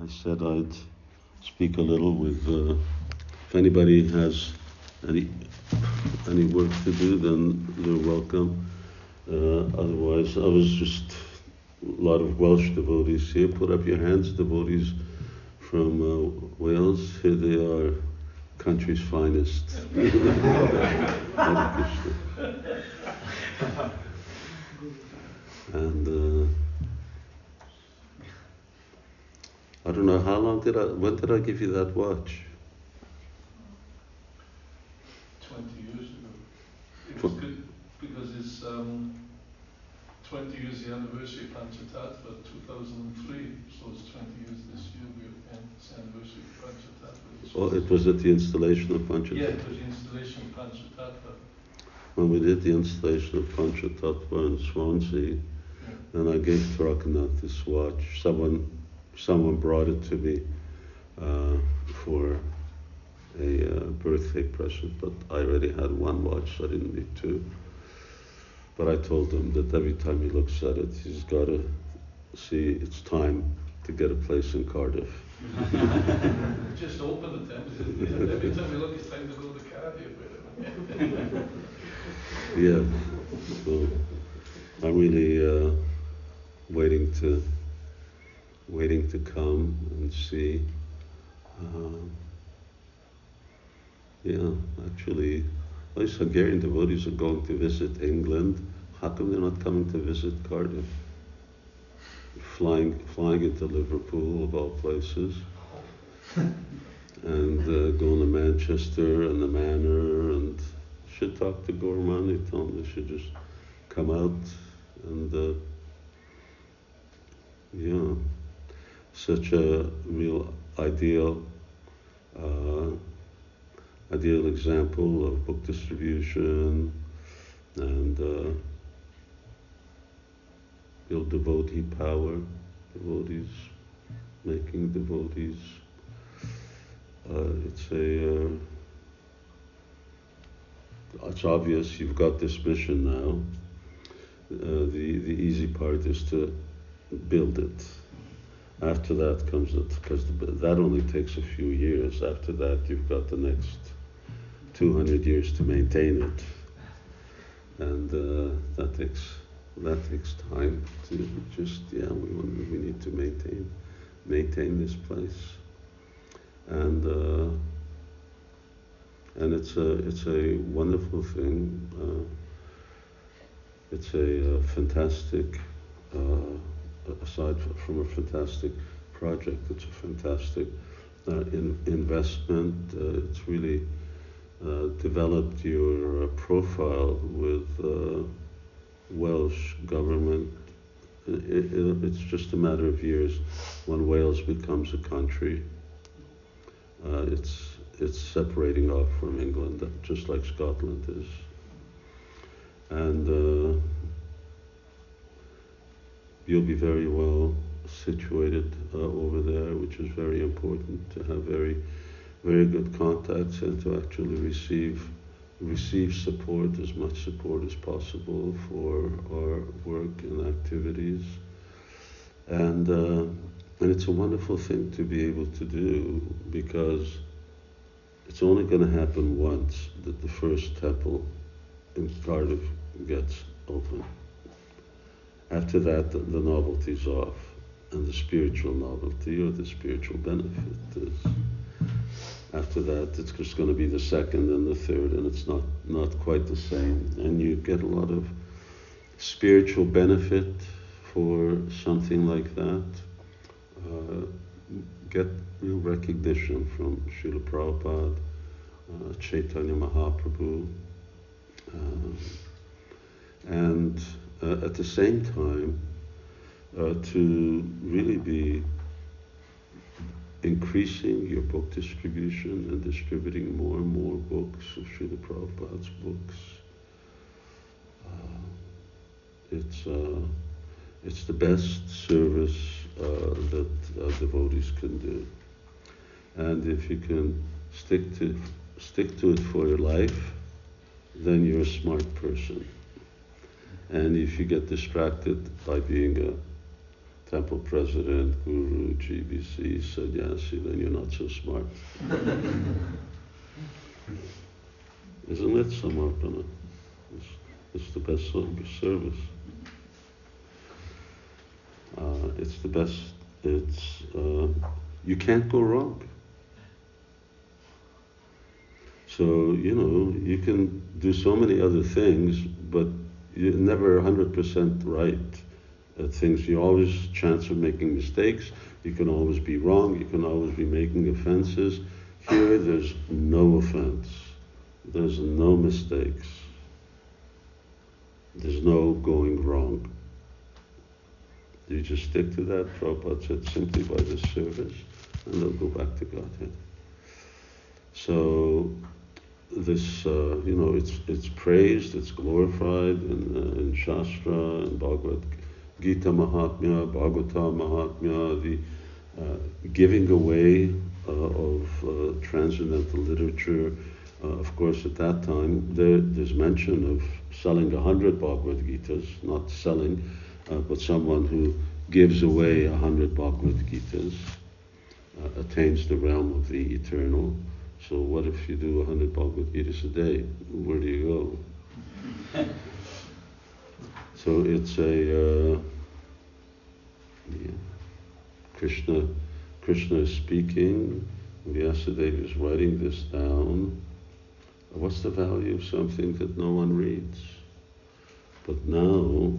I said I'd speak a little with, uh, if anybody has any, any work to do, then they're welcome. Uh, otherwise, I was just a lot of Welsh devotees here. Put up your hands, devotees from uh, Wales. Here they are, country's finest. and uh, I don't know how long did I. When did I give you that watch? Twenty years ago. It was good because it's um, 20 years the anniversary of Panchatattva, 2003. So it's 20 years this year. We have the anniversary of Panchatattva. Oh, it was at the installation of Panchatattva. Yeah, it was the installation of Panchatattva. When we did the installation of Panchatattva in Swansea, Yeah. and I gave Taraknath this watch. Someone, someone brought it to me uh, for a uh, birthday present, but I already had one watch, so I didn't need two. But I told him that every time he looks at it, he's got to see it's time to get a place in Cardiff. Just open the temple. Every time you look, it's time to go to Cardiff. Yeah, so I'm really uh, waiting to waiting to come and see. Um, yeah, actually, least Hungarian devotees are going to visit England. How come they're not coming to visit Cardiff? Flying, flying into Liverpool of all places, and uh, going to Manchester and the Manor, and should talk to Gorman. He told him they should just come out and uh, yeah, such a real ideal, uh, ideal example of book distribution and uh, real devotee power, devotees making devotees. Uh, it's a uh, it's obvious you've got this mission now. Uh, the the easy part is to build it. After that comes it because that only takes a few years. After that, you've got the next 200 years to maintain it, and uh, that takes that takes time to just yeah we want, we need to maintain maintain this place, and. Uh, and it's a it's a wonderful thing. Uh, it's a, uh fantastic, uh, aside from a fantastic project, it's a fantastic uh, in, investment. Uh, it's really uh, developed your profile with Welsh government. It, it, it's just a matter of years when Wales becomes a country. it's it's separating off from England, just like Scotland is. And uh, you'll be very well situated uh, over there, which is very important to have very, very good contacts and to actually receive receive support, as much support as possible for our work and activities. And uh, and it's a wonderful thing to be able to do because it's only going to happen once that the first temple in Cardiff gets open. After that, the, the novelty's off, and the spiritual novelty or the spiritual benefit is. After that, it's just going to be the second and the third, and it's not, not quite the same. And you get a lot of spiritual benefit for something like that. Uh, get know, recognition from Srila Prabhupada, uh, Chaitanya Mahaprabhu, uh, and uh, at the same time uh, to really be increasing your book distribution and distributing more and more books of Srila Prabhupada's books. Uh, it's it's the best service uh, that uh, devotees can do. And if you can stick to stick to it for your life, then you're a smart person. And if you get distracted by being a temple president, guru, GBC, sannyasi, then you're not so smart. Isn't it, Samarpana? It's, it's the best service. Uh, it's the best, it's, uh, you can't go wrong. So, you know, you can do so many other things, but you're never 100% right at things. You always chance of making mistakes. You can always be wrong. You can always be making offenses. Here, there's no offense. There's no mistakes. There's no going wrong. You just stick to that, Prabhupada said, simply by this service, and they'll go back to Godhead. So this, uh, you know, it's it's praised, it's glorified in, uh, in Shastra and Bhagavad Gita Mahatmya, Bhagavata Mahatmya, the uh, giving away uh, of uh, transcendental literature. Uh, of course, at that time, there, there's mention of selling a hundred Bhagavad Gitas, not selling, but someone who gives away a hundred Bhagavad Gitas attains the realm of the eternal. So what if you do 100 Bhagavad Gita's a day? Where do you go? so it's a uh, yeah. Krishna. Krishna is speaking. Vyasadeva is writing this down. What's the value of something that no one reads? But now,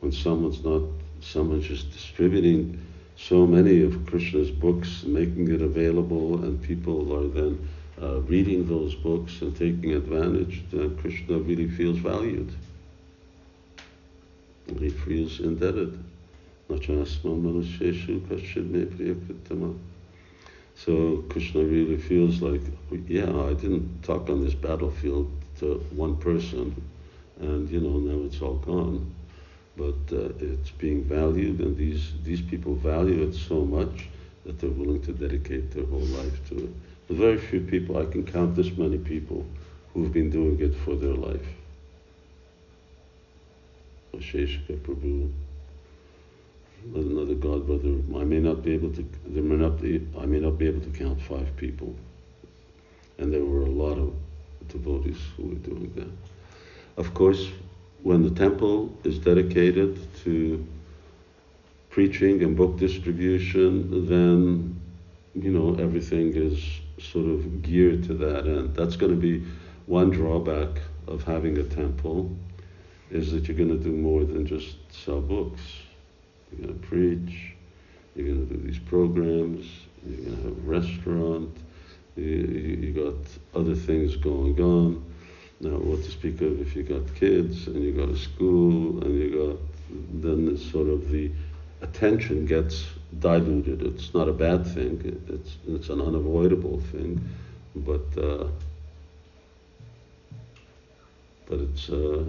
when someone's not, someone's just distributing so many of Krishna's books, making it available, and people are then uh, reading those books and taking advantage, then Krishna really feels valued. He feels indebted. So Krishna really feels like, yeah, I didn't talk on this battlefield to one person, and you know now it's all gone, but uh, it's being valued, and these these people value it so much that they're willing to dedicate their whole life to it. Very few people, I can count this many people who've been doing it for their life. Prabhu, another god brother. I may not be able to. There may not be. I may not be able to count five people, and there were a lot of devotees who were doing that. Of course, when the temple is dedicated to preaching and book distribution, then you know everything is sort of geared to that end. That's going to be one drawback of having a temple, is that you're going to do more than just sell books. You're going to preach, you're going to do these programs, you're going to have a restaurant, you, you, got other things going on. Now, what to speak of if you got kids and you got a school and you got, then it's sort of the attention gets diluted. It's not a bad thing. It's it's an unavoidable thing, but uh, but it's uh,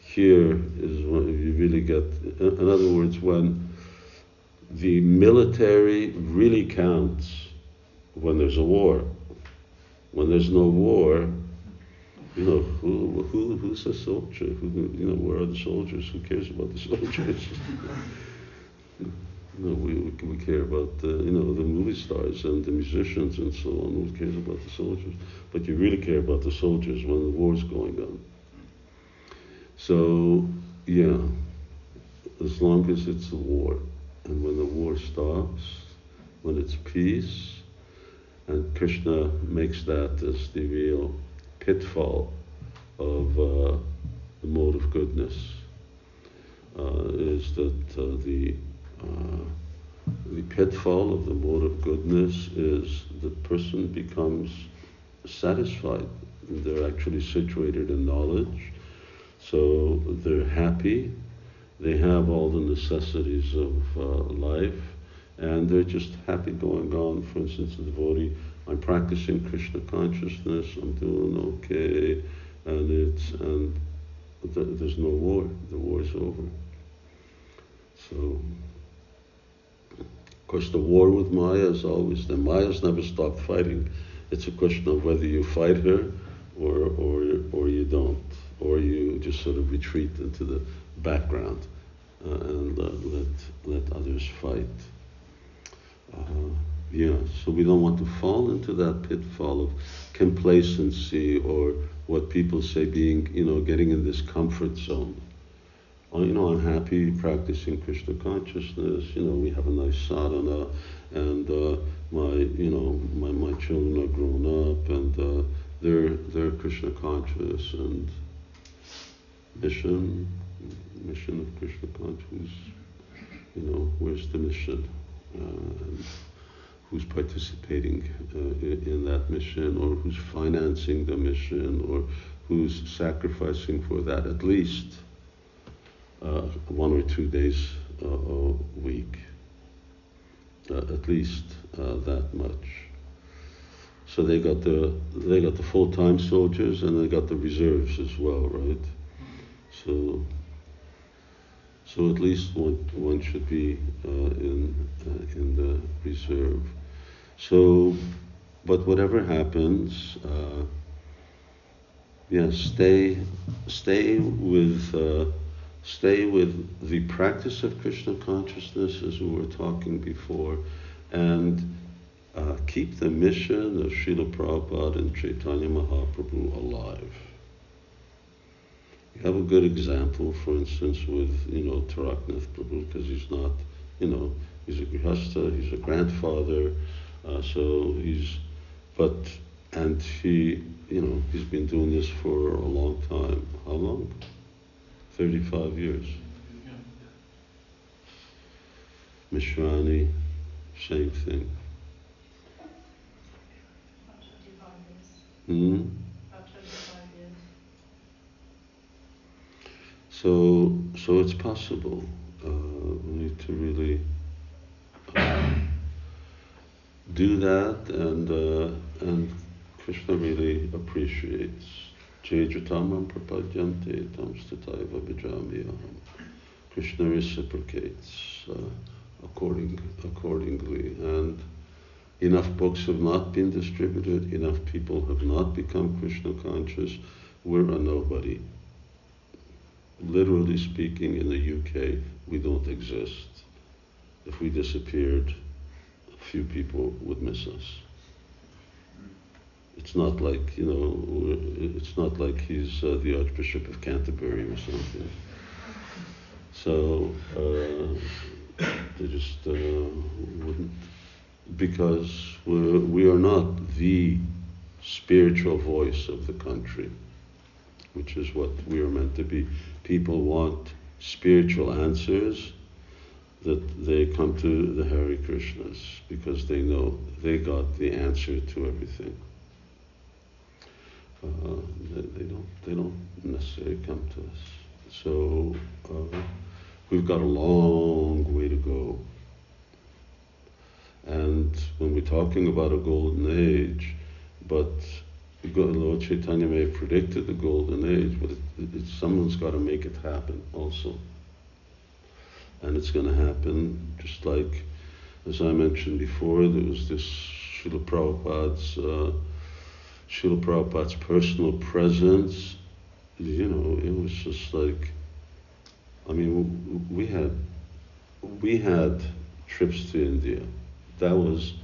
here is when you really get. In other words, when the military really counts when there's a war. When there's no war, you know, who, who, who's a soldier? Who, you know, where are the soldiers? Who cares about the soldiers? You know, we, we care about you know the movie stars and the musicians and so on. Who cares about the soldiers? But you really care about the soldiers when the war's going on. So yeah, as long as it's a war, and when the war stops, when it's peace, and Krishna makes that as the real pitfall of uh, the mode of goodness, uh, is that uh, the uh, the pitfall of the mode of goodness is the person becomes satisfied. They're actually situated in knowledge, so they're happy. They have all the necessities of uh, life, and they're just happy going on. For instance, a devotee, I'm practicing Krishna consciousness. I'm doing okay, and it's and th- there's no war. The war is over. So. Of course, the war with Maya is always there. Maya's never stopped fighting. It's a question of whether you fight her or, or, or you don't, or you just sort of retreat into the background. uh, and uh, let let others fight. Uh, yeah, so we don't want to fall into that pitfall of complacency or what people say being, you know, getting in this comfort zone. You know, I'm happy practicing Krishna consciousness. You know, we have a nice sadhana, and uh, my, you know, my, my children are grown up, and uh, they're they're Krishna conscious, and mission, mission of Krishna consciousness. You know, where's the mission? Uh, and who's participating uh, in that mission, or who's financing the mission, or who's sacrificing for that at least uh, one or two days uh, a week, uh, at least uh, that much. So they got the they got the full-time soldiers and they got the reserves as well, right? So so at least one one should be uh, in uh, in the reserve. So, but whatever happens, uh, yeah, stay stay with stay with the practice of Krishna consciousness as we were talking before, and uh, keep the mission of Srila Prabhupada and Chaitanya Mahaprabhu alive. You have a good example, for instance, with, you know, Taraknath Prabhu, because he's not, you know, he's a grihasta, he's a grandfather, uh, so he's, but, and he, you know, he's been doing this for a long time. How long? 35 years. Mishrani, same thing. 25 years. Hmm? About 25 years. So, so it's possible. Uh, we need to really uh, do that, and uh, and Krishna really appreciates Chejatamam prapadyante tam stataiva bhajamiyaham. Krishna reciprocates uh, according, accordingly. And enough books have not been distributed, enough people have not become Krishna conscious. We're a nobody. Literally speaking, in the UK, we don't exist. If we disappeared, few people would miss us it's not like you know it's not like he's uh, the Archbishop of Canterbury or something. So uh, they just uh, wouldn't because we're, we are not the spiritual voice of the country, which is what we are meant to be. People want spiritual answers that they come to the Hare Krishnas because they know they got the answer to everything. Uh, they, they, don't they don't necessarily come to us. So uh, we've got a long way to go. And when we're talking about a golden age, but Lord Chaitanya may have predicted the golden age, but it, it, someone's got to make it happen also. And it's going to happen just like, as I mentioned before, there was this Srila Prabhupada's uh, Srila Prabhupada's personal presence, you know, it was just like, I mean, we had, we had trips to India. That was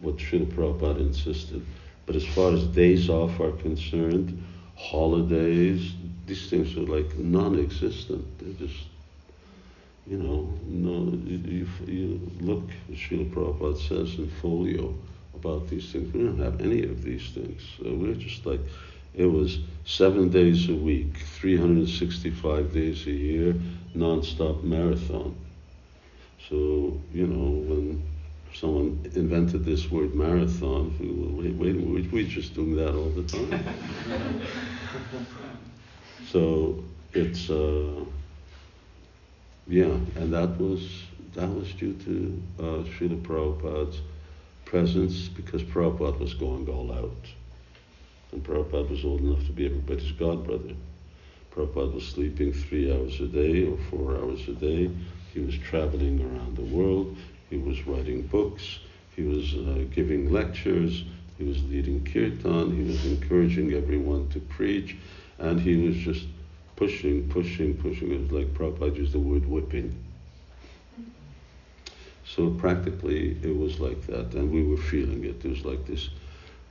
what Srila Prabhupada insisted. But as far as days off are concerned, holidays, these things are like non-existent. They're just, you know, no. You, you, look, Srila Prabhupada says in folio, about these things. We don't have any of these things. So we're just like, it was seven days a week, 365 days a year, non-stop marathon. So, you know, when someone invented this word marathon, we were, wait, wait, wait, we're just doing that all the time. so it's, uh, yeah, and that was, that was due to uh, Srila Prabhupada's presence because Prabhupada was going all out. And Prabhupada was old enough to be everybody's godbrother. Prabhupada was sleeping three hours a day or four hours a day. He was traveling around the world. He was writing books. He was uh, giving lectures. He was leading kirtan. He was encouraging everyone to preach. And he was just pushing, pushing, pushing. It was like Prabhupada used the word whipping. So practically it was like that, and we were feeling it. It was like this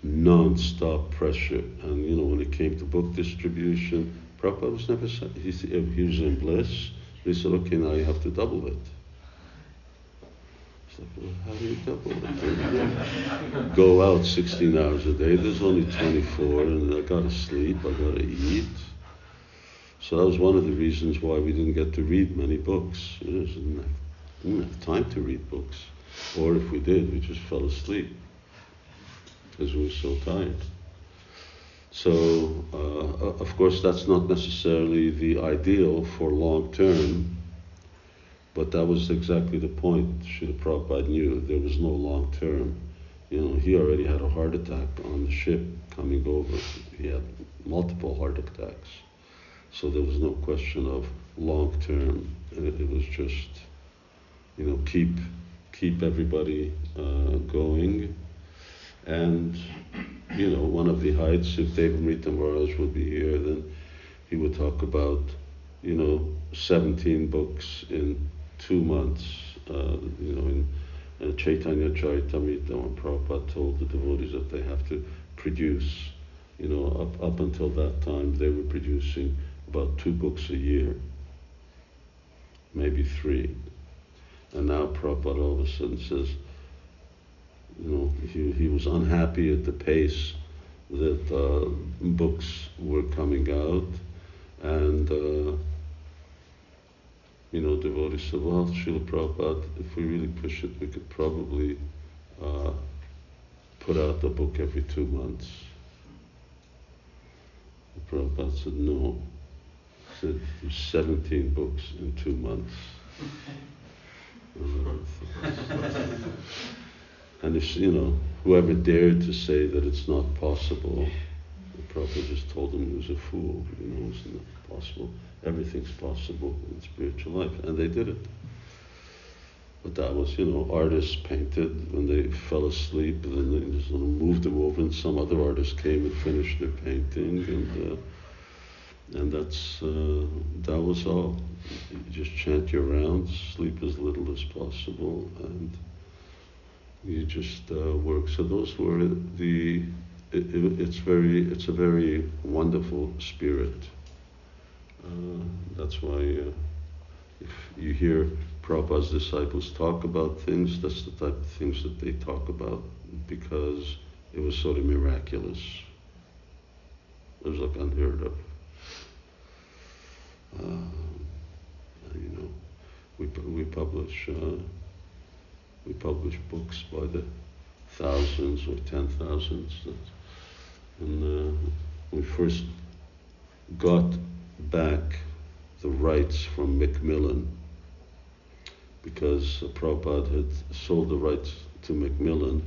non-stop pressure. And you know, when it came to book distribution, Prabhupada was never, he, oh, he was in bliss. They said, okay, now you have to double it. Well, how do you double it? Go out 16 hours a day, there's only 24, and I gotta sleep, I gotta eat. So that was one of the reasons why we didn't get to read many books. Didn't have time to read books. Or if we did, we just fell asleep because we were so tired. So, uh, of course, that's not necessarily the ideal for long term, but that was exactly the point. Srila Prabhupada knew there was no long term. You know, he already had a heart attack on the ship coming over. He had multiple heart attacks. So there was no question of long term. It, it was just, you know, keep keep everybody uh, going. And, you know, one of the heights, if Jayadvaita Maharaj would be here, then he would talk about, you know, 17 books in two months, uh, you know, in uh, Chaitanya Charitamrita, when Prabhupada told the devotees that they have to produce, you know, up, up until that time, they were producing about two books a year, maybe three. And now Prabhupada all of a sudden says, you know, he, he was unhappy at the pace that uh, books were coming out, and uh, you know, devotees said, well, Srila Prabhupada, if we really push it, we could probably uh, put out the book every two months. Prabhupada said, no. He said, 17 books in two months. And if, you know, whoever dared to say that it's not possible, the Prabhupada just told him he was a fool. You know, it's not possible. Everything's possible in spiritual life. And they did it. But that was, you know, artists painted when they fell asleep, and then they just moved them over, and some other artist came and finished their painting, and uh, and that's uh, that was all. You just chant your rounds, sleep as little as possible, and you just uh, work. So those were the. It, it, it's very. It's a very wonderful spirit. Uh, that's why uh, if you hear Prabhupada's disciples talk about things, that's the type of things that they talk about because it was sort of miraculous. It was like unheard of. Uh, you know, we publish uh, we publish books by the thousands or ten thousands. And uh, we first got back the rights from Macmillan because Prabhupada had sold the rights to Macmillan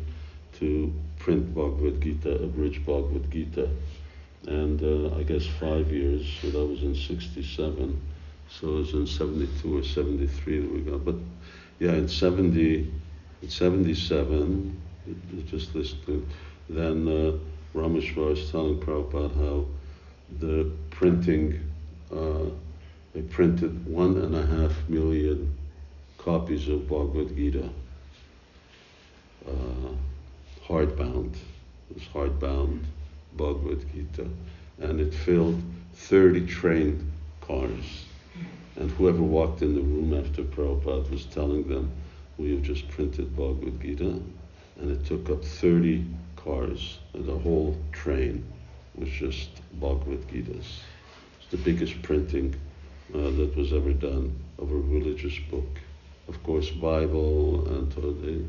to print Bhagavad Gita, abridged Bhagavad Gita. And uh, I guess five years, so that was in 67. So it was in 72 or 73 that we got. But yeah, in 70, in 77, just listening, then uh, Rameshwar was telling Prabhupada how the printing, uh, they printed one and a half million copies of Bhagavad Gita, uh, hardbound. It was hardbound Bhagavad Gita, and it filled 30 train cars. And whoever walked in the room after Prabhupada was telling them, we have just printed Bhagavad Gita, and it took up 30 cars, and the whole train was just Bhagavad Gitas. It's the biggest printing uh, that was ever done of a religious book. Of course, Bible and Torah, they,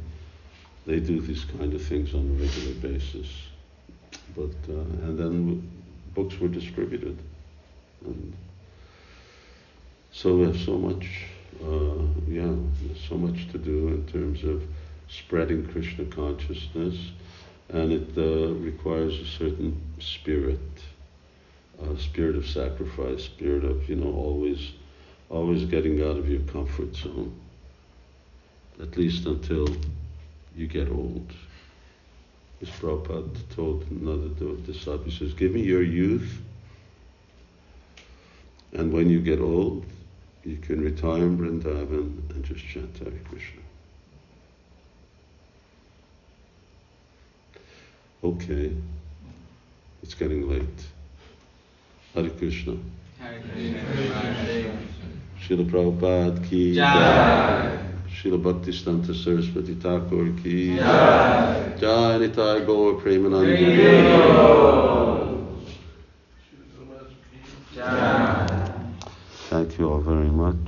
they do these kind of things on a regular basis. But, uh, and then books were distributed. And so we have so much uh, yeah, there's so much to do in terms of spreading Krishna consciousness, and it uh, requires a certain spirit, spirit of sacrifice, spirit of you know always, always getting out of your comfort zone. At least until you get old. As Prabhupada told another disciple, he says, "Give me your youth." And when you get old, you can retire in Vrindavan and just chant Hare Krishna. Okay, it's getting late. Hare Krishna. Hare Krishna, Srila Prabhupada ki Jai. Srila Bhaktisiddhanta Saraswati Thakur ki Jai. Jai Nitai Gaur Premanandi Thank you all very much.